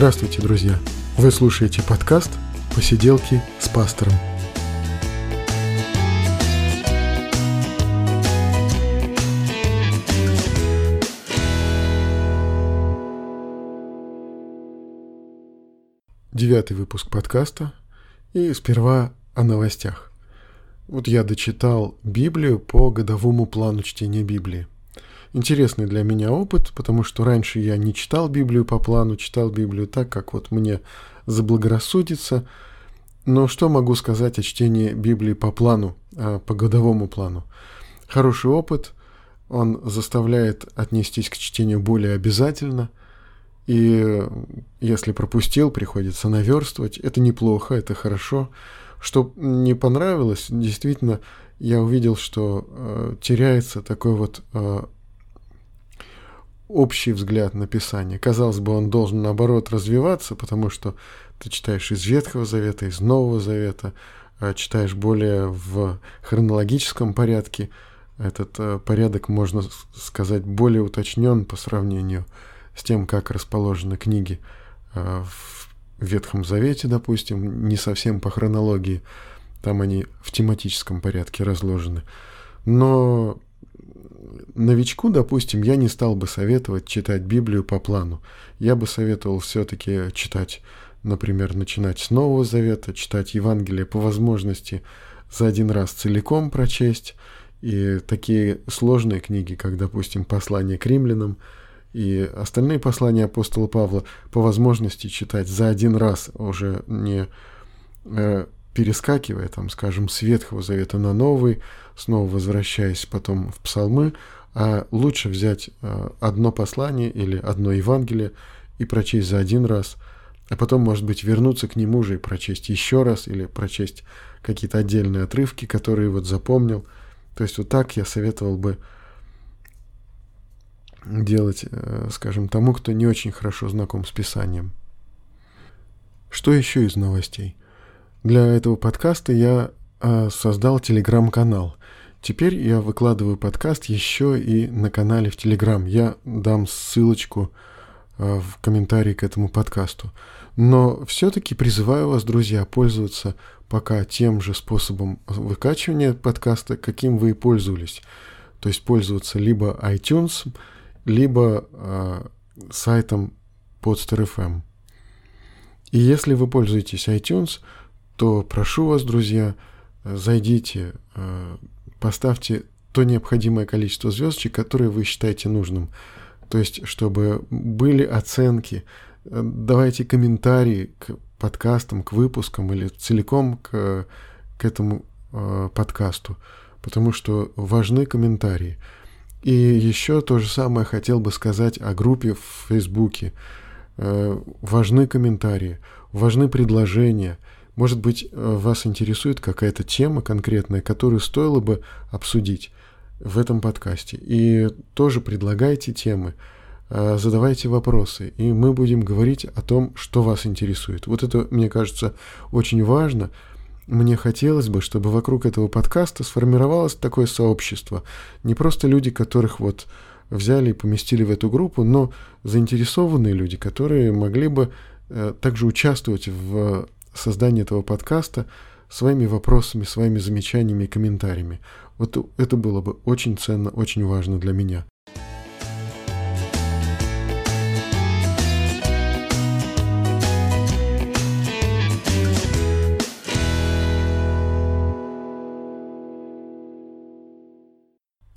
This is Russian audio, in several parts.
Здравствуйте, друзья! Вы слушаете подкаст «Посиделки с пастором». Девятый выпуск подкаста. И сперва о новостях. Вот я дочитал Библию по годовому плану чтения Библии – интересный для меня опыт, потому что раньше я не читал Библию по плану, читал Библию так, как вот мне заблагорассудится. Но что могу сказать о чтении Библии по плану, а, по годовому плану? Хороший опыт, он заставляет отнестись к чтению более обязательно. И если пропустил, приходится наверстывать. Это неплохо, это хорошо. Что не понравилось, действительно, я увидел, что э, теряется такой вот э, общий взгляд на Писание. Казалось бы, он должен, наоборот, развиваться, потому что ты читаешь из Ветхого Завета, из Нового Завета, а читаешь более в хронологическом порядке. Этот э, порядок, можно сказать, более уточнен по сравнению с тем, как расположены книги э, в Ветхом Завете, допустим, не совсем по хронологии. Там они в тематическом порядке разложены. Но новичку, допустим, я не стал бы советовать читать Библию по плану. Я бы советовал все-таки читать, например, начинать с Нового Завета, читать Евангелие по возможности за один раз целиком прочесть. И такие сложные книги, как, допустим, «Послание к римлянам», и остальные послания апостола Павла по возможности читать за один раз, уже не э, перескакивая, там, скажем, с Ветхого Завета на Новый, снова возвращаясь потом в Псалмы, а лучше взять э, одно послание или одно Евангелие и прочесть за один раз, а потом, может быть, вернуться к нему же и прочесть еще раз или прочесть какие-то отдельные отрывки, которые вот запомнил. То есть вот так я советовал бы делать, э, скажем, тому, кто не очень хорошо знаком с Писанием. Что еще из новостей? Для этого подкаста я э, создал телеграм-канал. Теперь я выкладываю подкаст еще и на канале в Телеграм. Я дам ссылочку э, в комментарии к этому подкасту. Но все-таки призываю вас, друзья, пользоваться пока тем же способом выкачивания подкаста, каким вы и пользовались. То есть пользоваться либо iTunes, либо э, сайтом Podster.fm. И если вы пользуетесь iTunes, то прошу вас, друзья, зайдите, э, поставьте то необходимое количество звездочек, которые вы считаете нужным. То есть, чтобы были оценки, давайте комментарии к подкастам, к выпускам или целиком к, к этому э, подкасту, потому что важны комментарии. И еще то же самое хотел бы сказать о группе в Фейсбуке. Э, важны комментарии, важны предложения – может быть, э, вас интересует какая-то тема конкретная, которую стоило бы обсудить в этом подкасте. И тоже предлагайте темы, э, задавайте вопросы, и мы будем говорить о том, что вас интересует. Вот это, мне кажется, очень важно. Мне хотелось бы, чтобы вокруг этого подкаста сформировалось такое сообщество. Не просто люди, которых вот взяли и поместили в эту группу, но заинтересованные люди, которые могли бы э, также участвовать в создание этого подкаста своими вопросами, своими замечаниями и комментариями. Вот это было бы очень ценно, очень важно для меня.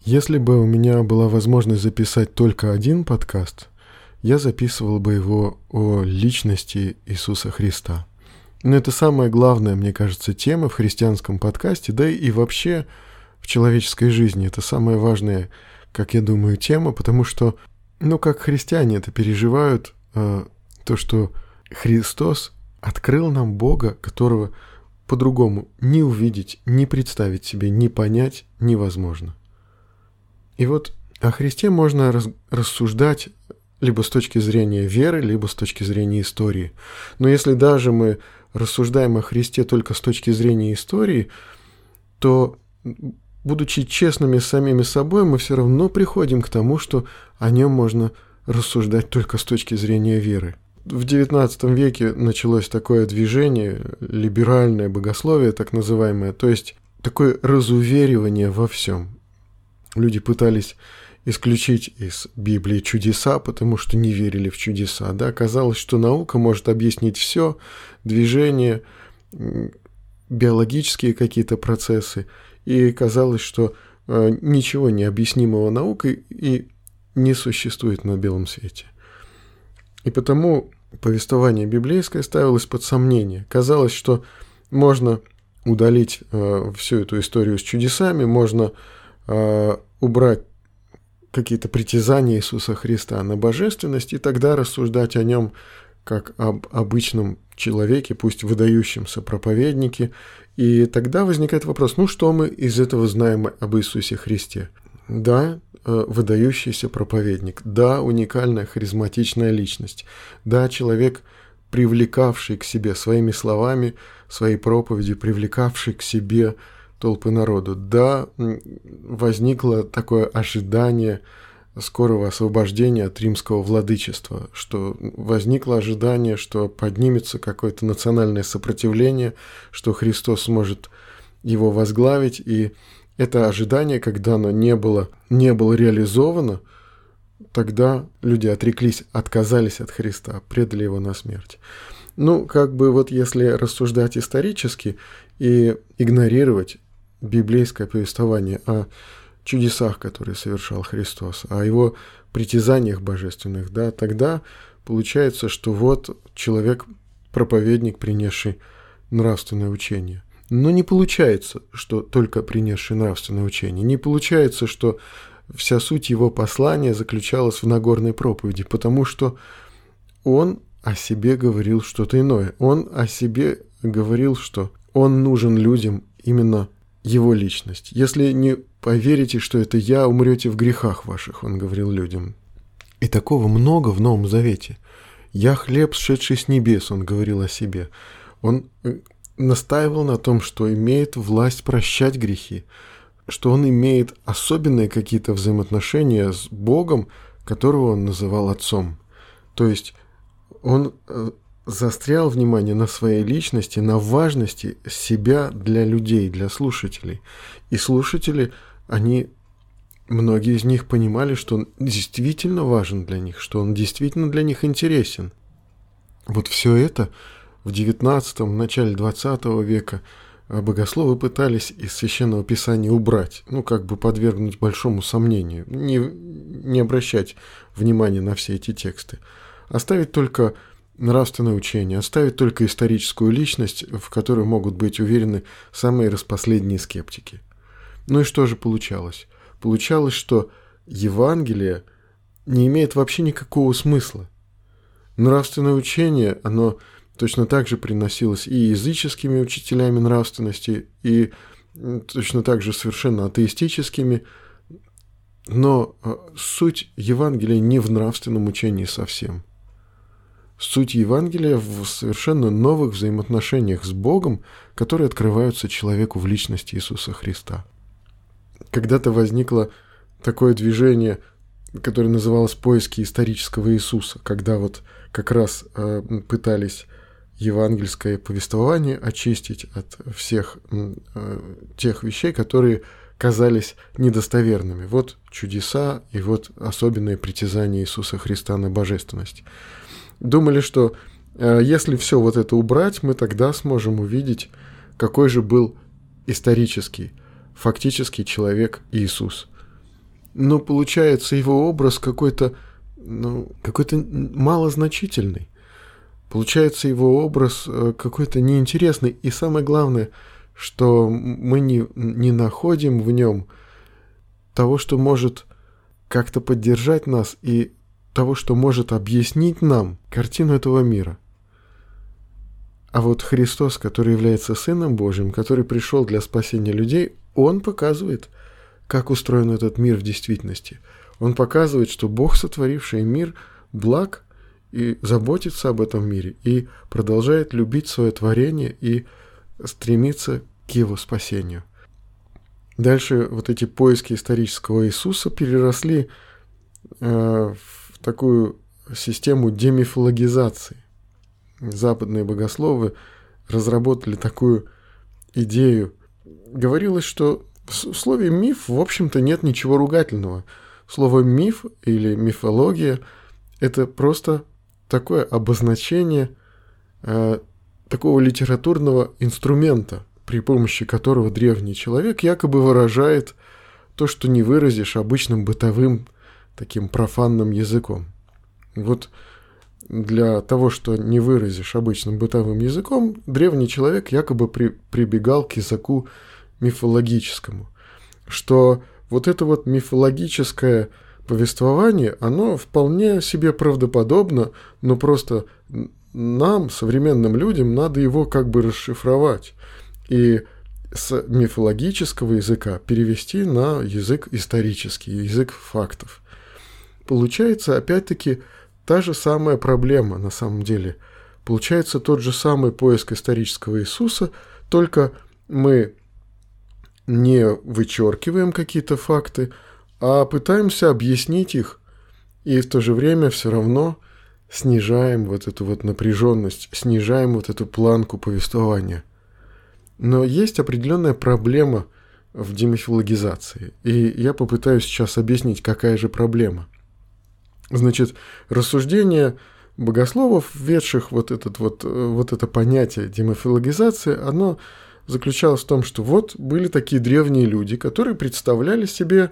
Если бы у меня была возможность записать только один подкаст, я записывал бы его о личности Иисуса Христа – но это самая главная, мне кажется, тема в христианском подкасте, да и вообще в человеческой жизни. Это самая важная, как я думаю, тема, потому что, ну, как христиане это переживают, э, то, что Христос открыл нам Бога, которого по-другому не увидеть, не представить себе, не понять невозможно. И вот о Христе можно раз, рассуждать либо с точки зрения веры, либо с точки зрения истории. Но если даже мы рассуждаем о Христе только с точки зрения истории, то, будучи честными с самими собой, мы все равно приходим к тому, что о нем можно рассуждать только с точки зрения веры. в XIX веке началось такое движение, либеральное богословие, так называемое, то есть такое разуверивание во всем. Люди пытались исключить из Библии чудеса, потому что не верили в чудеса. Да? Казалось, что наука может объяснить все, движение, биологические какие-то процессы, и казалось, что э, ничего необъяснимого наукой и не существует на белом свете. И потому повествование библейское ставилось под сомнение. Казалось, что можно удалить э, всю эту историю с чудесами, можно э, убрать какие-то притязания Иисуса Христа на божественность и тогда рассуждать о нем как об обычном человеке, пусть выдающемся проповеднике. И тогда возникает вопрос, ну что мы из этого знаем об Иисусе Христе? Да, э, выдающийся проповедник, да, уникальная харизматичная личность, да, человек, привлекавший к себе своими словами, своей проповедью, привлекавший к себе толпы народу. Да, возникло такое ожидание скорого освобождения от римского владычества, что возникло ожидание, что поднимется какое-то национальное сопротивление, что Христос сможет его возглавить, и это ожидание, когда оно не было, не было реализовано, тогда люди отреклись, отказались от Христа, предали его на смерть. Ну, как бы вот если рассуждать исторически и игнорировать библейское повествование о чудесах, которые совершал Христос, о его притязаниях божественных, да, тогда получается, что вот человек проповедник, принесший нравственное учение. Но не получается, что только принесший нравственное учение. Не получается, что вся суть его послания заключалась в Нагорной проповеди, потому что он о себе говорил что-то иное. Он о себе говорил, что он нужен людям именно его личность. Если не поверите, что это я, умрете в грехах ваших, он говорил людям. И такого много в Новом Завете. «Я хлеб, сшедший с небес», он говорил о себе. Он э, настаивал на том, что имеет власть прощать грехи, что он имеет особенные какие-то взаимоотношения с Богом, которого он называл Отцом. То есть он э, застрял внимание на своей личности, на важности себя для людей, для слушателей. И слушатели, они, многие из них понимали, что он действительно важен для них, что он действительно для них интересен. Вот все это в XIX, начале XX века э, богословы пытались из Священного Писания убрать, ну, как бы подвергнуть большому сомнению, не, не обращать внимания на все эти тексты. Оставить только нравственное учение, оставить только историческую личность, в которой могут быть уверены самые распоследние скептики. Ну и что же получалось? Получалось, что Евангелие не имеет вообще никакого смысла. Нравственное учение, оно точно так же приносилось и языческими учителями нравственности, и точно так же совершенно атеистическими, но а, суть Евангелия не в нравственном учении совсем – Суть Евангелия в совершенно новых взаимоотношениях с Богом, которые открываются человеку в личности Иисуса Христа. Когда-то возникло такое движение, которое называлось «Поиски исторического Иисуса», когда вот как раз э, пытались евангельское повествование очистить от всех э, тех вещей, которые казались недостоверными. Вот чудеса и вот особенные притязания Иисуса Христа на божественность. Думали, что э, если все вот это убрать, мы тогда сможем увидеть, какой же был исторический, фактический человек Иисус. Но получается его образ какой-то ну, какой-то малозначительный. Получается его образ э, какой-то неинтересный. И самое главное, что мы не, не находим в нем того, что может как-то поддержать нас и того, что может объяснить нам картину этого мира. А вот Христос, который является Сыном Божьим, который пришел для спасения людей, Он показывает, как устроен этот мир в действительности. Он показывает, что Бог, сотворивший мир, благ и заботится об этом мире, и продолжает любить свое творение и стремиться к его спасению. Дальше вот эти поиски исторического Иисуса переросли э, в такую систему демифологизации. Западные богословы разработали такую идею. Говорилось, что в слове «миф» в общем-то нет ничего ругательного. Слово «миф» или «мифология» — это просто такое обозначение э, такого литературного инструмента, при помощи которого древний человек якобы выражает то, что не выразишь обычным бытовым таким профанным языком. Вот для того, что не выразишь обычным бытовым языком, древний человек якобы при, прибегал к языку мифологическому. Что вот это вот мифологическое повествование, оно вполне себе правдоподобно, но просто нам, современным людям, надо его как бы расшифровать. И с мифологического языка перевести на язык исторический, язык фактов. Получается, опять-таки, та же самая проблема на самом деле. Получается тот же самый поиск исторического Иисуса, только мы не вычеркиваем какие-то факты, а пытаемся объяснить их, и в то же время все равно снижаем вот эту вот напряженность, снижаем вот эту планку повествования. Но есть определенная проблема в демифилогизации, и я попытаюсь сейчас объяснить, какая же проблема. Значит, рассуждение богословов, введших вот, этот вот, вот это понятие демофилогизации, оно заключалось в том, что вот были такие древние люди, которые представляли себе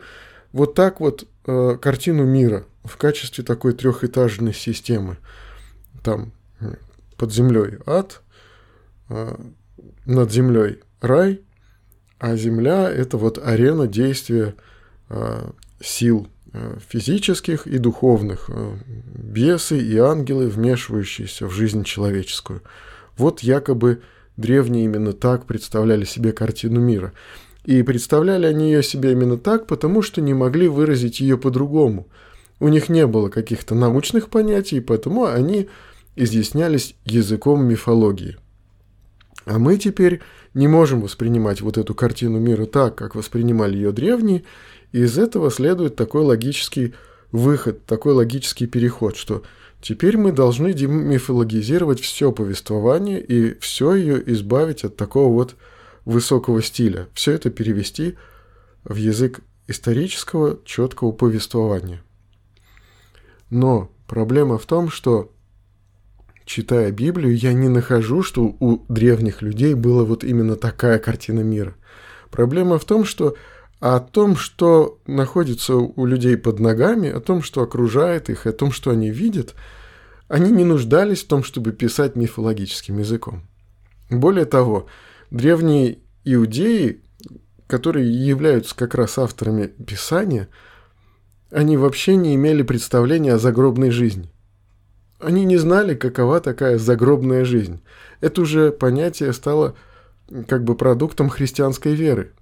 вот так вот э, картину мира в качестве такой трехэтажной системы. Там под землей ад, э, над землей рай, а земля это вот арена действия э, сил Э, физических и духовных, э, бесы и ангелы, вмешивающиеся в жизнь человеческую. Вот якобы древние именно так представляли себе картину мира. И представляли они ее себе именно так, потому что не могли выразить ее по-другому. У них не было каких-то научных понятий, поэтому они изъяснялись языком мифологии. А мы теперь не можем воспринимать вот эту картину мира так, как воспринимали ее древние, и из этого следует такой логический выход, такой логический переход, что теперь мы должны демифологизировать все повествование и все ее избавить от такого вот высокого стиля. Все это перевести в язык исторического четкого повествования. Но проблема в том, что читая Библию, я не нахожу, что у древних людей была вот именно такая картина мира. Проблема в том, что о том, что находится у людей под ногами, о том, что окружает их, о том, что они видят, они не нуждались в том, чтобы писать мифологическим языком. Более того, древние иудеи, которые являются как раз авторами Писания, они вообще не имели представления о загробной жизни. Они не знали, какова такая загробная жизнь. Это уже понятие стало как бы продуктом христианской веры –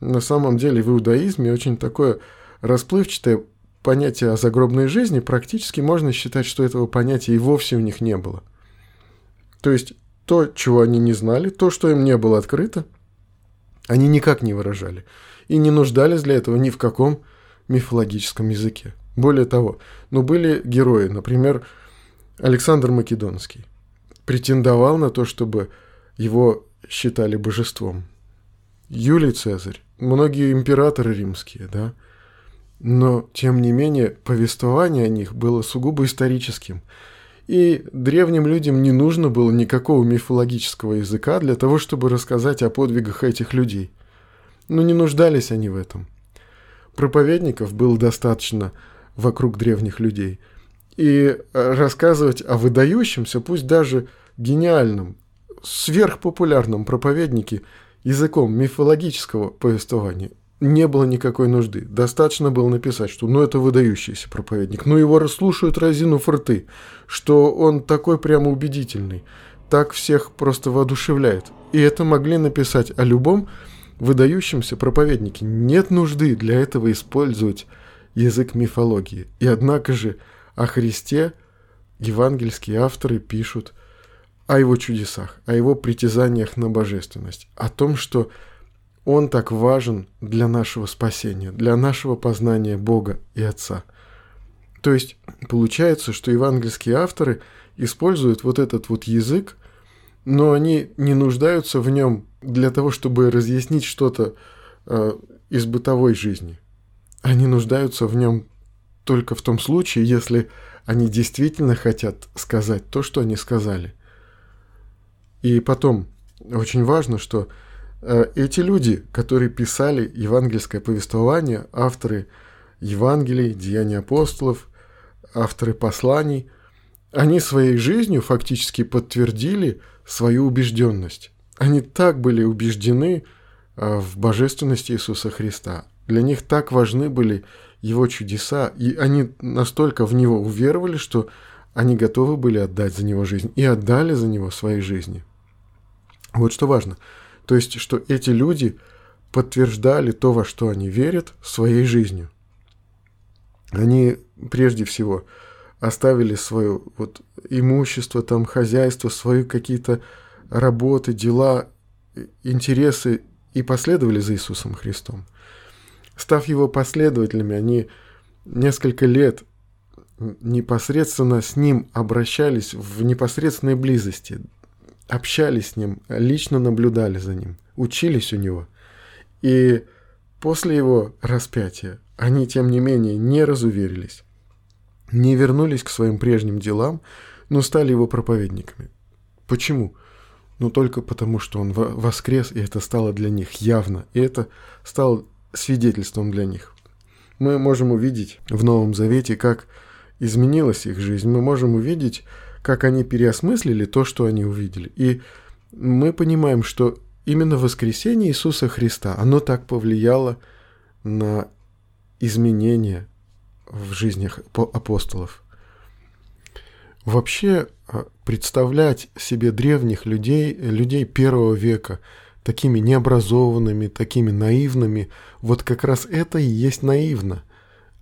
на самом деле в иудаизме очень такое расплывчатое понятие о загробной жизни, практически можно считать, что этого понятия и вовсе у них не было. То есть то, чего они не знали, то, что им не было открыто, они никак не выражали. И не нуждались для этого ни в каком мифологическом языке. Более того, ну были герои, например, Александр Македонский. Претендовал на то, чтобы его считали божеством. Юлий Цезарь многие императоры римские, да, но, тем не менее, повествование о них было сугубо историческим. И древним людям не нужно было никакого мифологического языка для того, чтобы рассказать о подвигах этих людей. Но не нуждались они в этом. Проповедников было достаточно вокруг древних людей. И рассказывать о выдающемся, пусть даже гениальном, сверхпопулярном проповеднике – языком мифологического повествования не было никакой нужды. Достаточно было написать, что ну это выдающийся проповедник, ну его расслушают разину рты, что он такой прямо убедительный, так всех просто воодушевляет. И это могли написать о любом выдающемся проповеднике. Нет нужды для этого использовать язык мифологии. И однако же о Христе евангельские авторы пишут – о его чудесах, о его притязаниях на божественность, о том, что он так важен для нашего спасения, для нашего познания Бога и Отца. То есть получается, что евангельские авторы используют вот этот вот язык, но они не нуждаются в нем для того, чтобы разъяснить что-то э, из бытовой жизни. Они нуждаются в нем только в том случае, если они действительно хотят сказать то, что они сказали. И потом, очень важно, что э, эти люди, которые писали евангельское повествование, авторы Евангелий, Деяний апостолов, авторы посланий, они своей жизнью фактически подтвердили свою убежденность. Они так были убеждены э, в божественности Иисуса Христа. Для них так важны были его чудеса, и они настолько в него уверовали, что они готовы были отдать за него жизнь и отдали за него свои жизни. Вот что важно. То есть, что эти люди подтверждали то, во что они верят, своей жизнью. Они прежде всего оставили свое вот имущество, там, хозяйство, свои какие-то работы, дела, интересы и последовали за Иисусом Христом. Став его последователями, они несколько лет непосредственно с ним обращались в непосредственной близости, общались с ним, лично наблюдали за ним, учились у него. И после его распятия они, тем не менее, не разуверились, не вернулись к своим прежним делам, но стали его проповедниками. Почему? Ну, только потому, что он воскрес, и это стало для них явно, и это стало свидетельством для них. Мы можем увидеть в Новом Завете, как изменилась их жизнь. Мы можем увидеть, как они переосмыслили то, что они увидели. И мы понимаем, что именно воскресение Иисуса Христа, оно так повлияло на изменения в жизнях апостолов. Вообще а, представлять себе древних людей, людей первого века, такими необразованными, такими наивными, вот как раз это и есть наивно.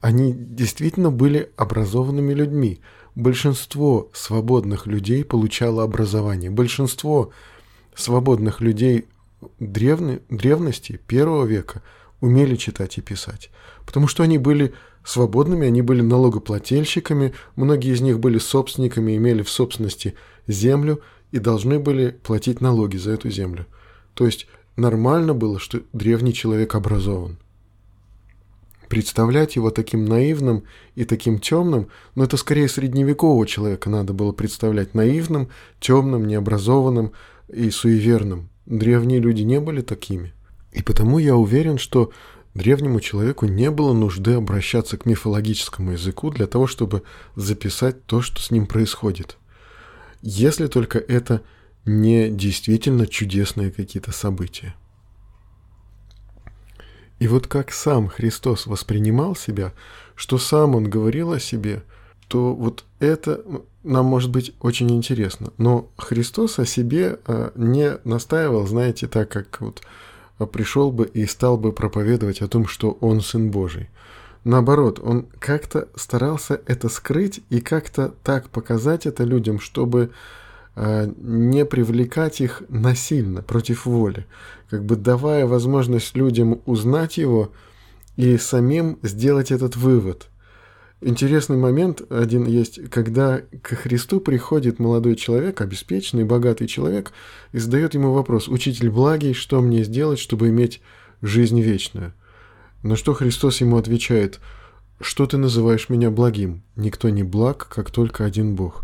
Они действительно были образованными людьми. Большинство свободных людей получало образование. Большинство свободных людей древны, древности первого века умели читать и писать. Потому что они были свободными, они были налогоплательщиками, многие из них были собственниками, имели в собственности землю и должны были платить налоги за эту землю. То есть нормально было, что древний человек образован. Представлять его таким наивным и таким темным, но это скорее средневекового человека надо было представлять наивным, темным, необразованным и суеверным. Древние люди не были такими. И потому я уверен, что Древнему человеку не было нужды обращаться к мифологическому языку для того, чтобы записать то, что с ним происходит. Если только это не действительно чудесные какие-то события. И вот как сам Христос воспринимал себя, что сам он говорил о себе, то вот это нам может быть очень интересно. Но Христос о себе а, не настаивал, знаете, так как вот а пришел бы и стал бы проповедовать о том, что он Сын Божий. Наоборот, он как-то старался это скрыть и как-то так показать это людям, чтобы не привлекать их насильно, против воли, как бы давая возможность людям узнать его и самим сделать этот вывод – Интересный момент один есть, когда к Христу приходит молодой человек, обеспеченный, богатый человек, и задает ему вопрос, «Учитель благий, что мне сделать, чтобы иметь жизнь вечную?» На что Христос ему отвечает, «Что ты называешь меня благим? Никто не благ, как только один Бог».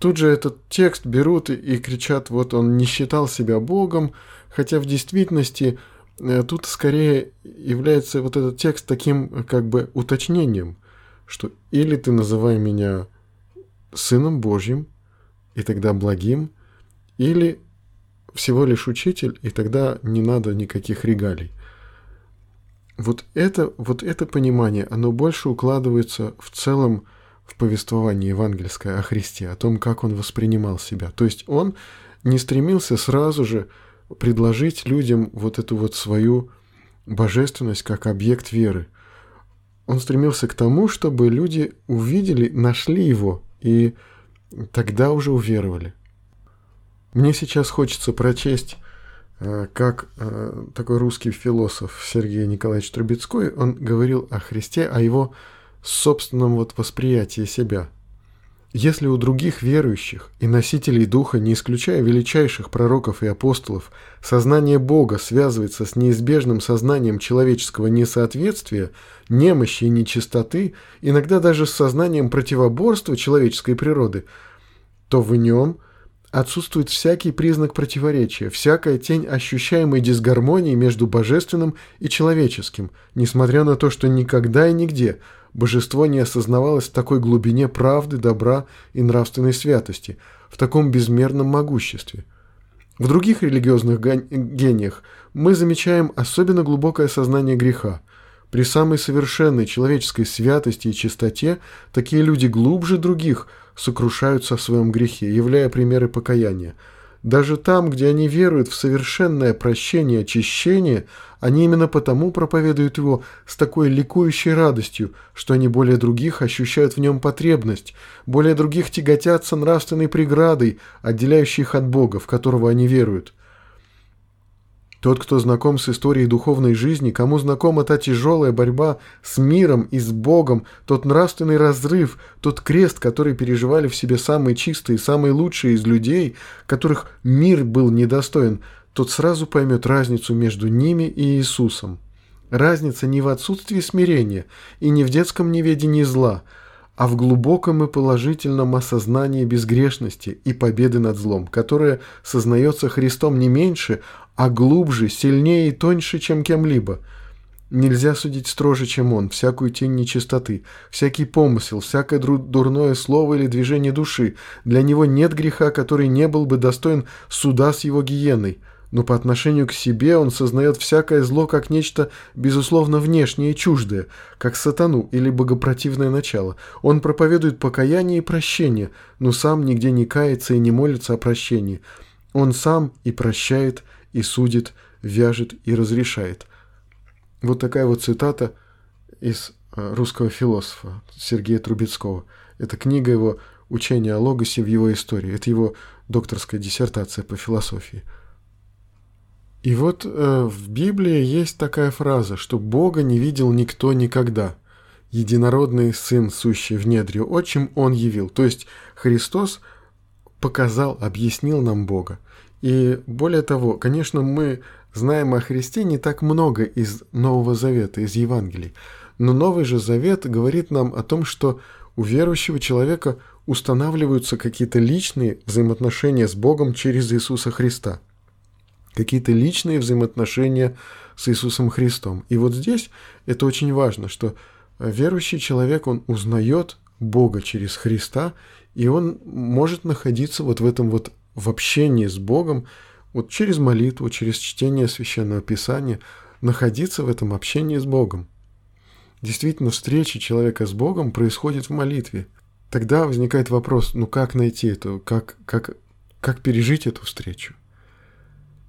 Тут же этот текст берут и, кричат, вот он не считал себя Богом, хотя в действительности э, тут скорее является вот этот текст таким как бы уточнением – что или ты называй меня Сыном Божьим, и тогда благим, или всего лишь учитель, и тогда не надо никаких регалий. Вот это, вот это понимание, оно больше укладывается в целом в повествование евангельское о Христе, о том, как он воспринимал себя. То есть он не стремился сразу же предложить людям вот эту вот свою божественность как объект веры – он стремился к тому, чтобы люди увидели, нашли его и тогда уже уверовали. Мне сейчас хочется прочесть, э, как э, такой русский философ Сергей Николаевич Трубецкой, он говорил о Христе, о его собственном вот восприятии себя. Если у других верующих и носителей духа, не исключая величайших пророков и апостолов, сознание Бога связывается с неизбежным сознанием человеческого несоответствия, немощи и нечистоты, иногда даже с сознанием противоборства человеческой природы, то в нем – Отсутствует всякий признак противоречия, всякая тень ощущаемой дисгармонии между божественным и человеческим, несмотря на то, что никогда и нигде божество не осознавалось в такой глубине правды, добра и нравственной святости, в таком безмерном могуществе. В других религиозных гениях мы замечаем особенно глубокое сознание греха. При самой совершенной человеческой святости и чистоте такие люди глубже других – сокрушаются в своем грехе, являя примеры покаяния. Даже там, где они веруют в совершенное прощение, очищение, они именно потому проповедуют его с такой ликующей радостью, что они более других ощущают в нем потребность, более других тяготятся нравственной преградой, отделяющей их от Бога, в которого они веруют. Тот, кто знаком с историей духовной жизни, кому знакома та тяжелая борьба с миром и с Богом, тот нравственный разрыв, тот крест, который переживали в себе самые чистые, самые лучшие из людей, которых мир был недостоин, тот сразу поймет разницу между ними и Иисусом. Разница не в отсутствии смирения и не в детском неведении зла – а в глубоком и положительном осознании безгрешности и победы над злом, которое сознается Христом не меньше, а глубже, сильнее и тоньше, чем кем-либо. Нельзя судить строже, чем он, всякую тень нечистоты, всякий помысел, всякое дурное слово или движение души. Для него нет греха, который не был бы достоин суда с его гиеной – но по отношению к себе он сознает всякое зло как нечто, безусловно, внешнее и чуждое, как сатану или богопротивное начало. Он проповедует покаяние и прощение, но сам нигде не кается и не молится о прощении. Он сам и прощает, и судит, вяжет и разрешает. Вот такая вот цитата из э, русского философа Сергея Трубецкого. Это книга его «Учение о логосе в его истории». Это его докторская диссертация по философии – и вот э, в Библии есть такая фраза, что Бога не видел никто никогда. Единородный Сын, сущий в недре отчим, Он явил. То есть Христос показал, объяснил нам Бога. И более того, конечно, мы знаем о Христе не так много из Нового Завета, из Евангелий. Но Новый же Завет говорит нам о том, что у верующего человека устанавливаются какие-то личные взаимоотношения с Богом через Иисуса Христа – какие-то личные взаимоотношения с Иисусом Христом. И вот здесь это очень важно, что верующий человек, он узнает Бога через Христа, и он может находиться вот в этом вот в общении с Богом, вот через молитву, через чтение Священного Писания, находиться в этом общении с Богом. Действительно, встреча человека с Богом происходит в молитве. Тогда возникает вопрос, ну как найти эту, как, как, как пережить эту встречу?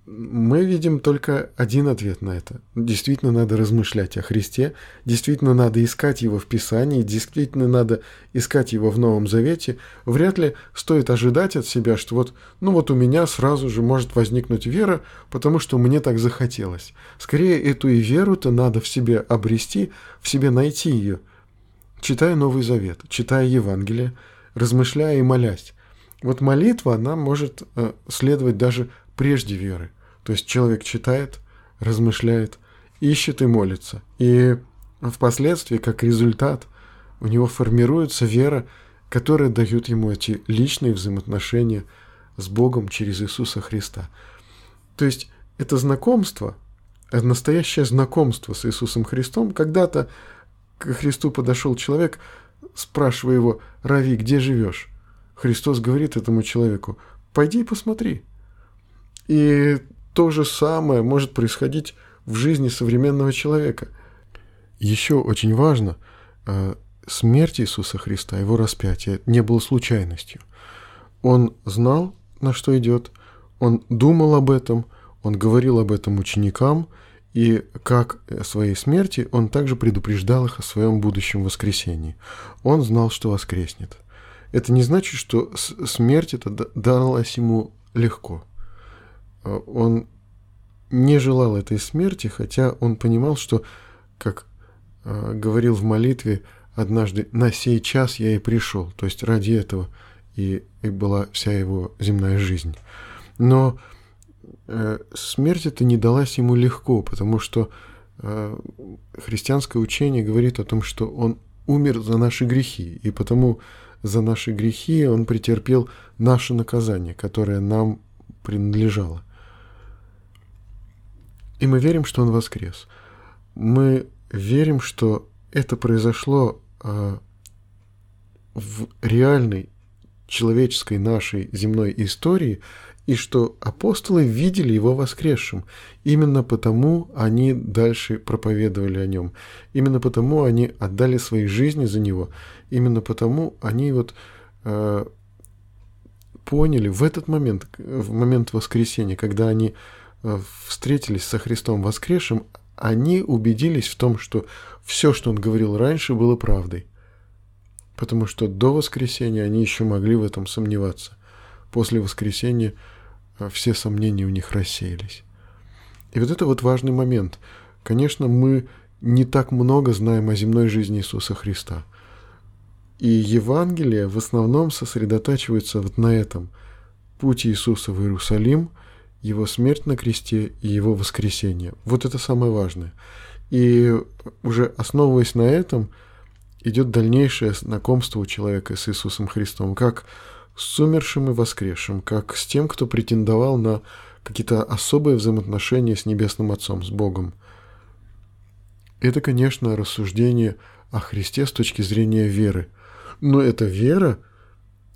Мы видим только один ответ на это. Действительно надо размышлять о Христе, действительно надо искать Его в Писании, действительно надо искать Его в Новом Завете. Вряд ли стоит ожидать от себя, что вот, ну вот у меня сразу же может возникнуть вера, потому что мне так захотелось. Скорее, эту и веру-то надо в себе обрести, в себе найти ее, читая Новый Завет, читая Евангелие, размышляя и молясь. Вот молитва, она может э, следовать даже прежде веры. То есть человек читает, размышляет, ищет и молится. И впоследствии, как результат, у него формируется вера, которая дает ему эти личные взаимоотношения с Богом через Иисуса Христа. То есть это знакомство, настоящее знакомство с Иисусом Христом. Когда-то к Христу подошел человек, спрашивая его, «Рави, где живешь?» Христос говорит этому человеку, «Пойди и посмотри». И то же самое может происходить в жизни современного человека. Еще очень важно, э, смерть Иисуса Христа, его распятие не было случайностью. Он знал, на что идет, он думал об этом, он говорил об этом ученикам, и как о своей смерти он также предупреждал их о своем будущем воскресении. Он знал, что воскреснет. Это не значит, что смерть это далась ему легко – он не желал этой смерти, хотя он понимал, что, как э, говорил в молитве, однажды «на сей час я и пришел», то есть ради этого и, и была вся его земная жизнь. Но э, смерть это не далась ему легко, потому что э, христианское учение говорит о том, что он умер за наши грехи, и потому за наши грехи он претерпел наше наказание, которое нам принадлежало. И мы верим, что он воскрес. Мы верим, что это произошло э, в реальной человеческой нашей земной истории, и что апостолы видели его воскресшим. Именно потому они дальше проповедовали о нем. Именно потому они отдали свои жизни за него. Именно потому они вот э, поняли в этот момент, в момент воскресения, когда они встретились со Христом воскресшим, они убедились в том, что все, что он говорил раньше, было правдой. Потому что до воскресения они еще могли в этом сомневаться. После воскресения э, все сомнения у них рассеялись. И вот это вот важный момент. Конечно, мы не так много знаем о земной жизни Иисуса Христа. И Евангелие в основном сосредотачивается вот на этом. Путь Иисуса в Иерусалим, Его смерть на кресте и Его воскресение. Вот это самое важное. И уже основываясь на этом, идет дальнейшее знакомство у человека с Иисусом Христом, как с умершим и воскресшим, как с тем, кто претендовал на какие-то особые взаимоотношения с Небесным Отцом, с Богом. Это, конечно, рассуждение о Христе с точки зрения веры. Но эта вера,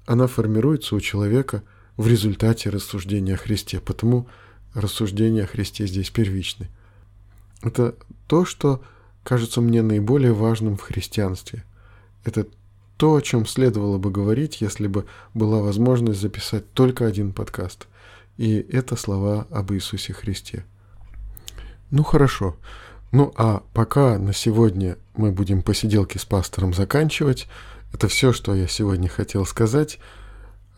она формируется у человека в результате рассуждения о Христе, потому рассуждение о Христе здесь первичны. Это то, что кажется мне наиболее важным в христианстве. Это то, о чем следовало бы говорить, если бы была возможность записать только один подкаст. И это слова об Иисусе Христе. Ну хорошо. Ну а пока на сегодня мы будем посиделки с пастором заканчивать. Это все, что я сегодня хотел сказать.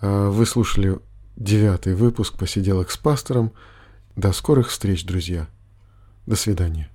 А, вы слушали девятый выпуск посиделок с пастором. До скорых встреч, друзья. До свидания.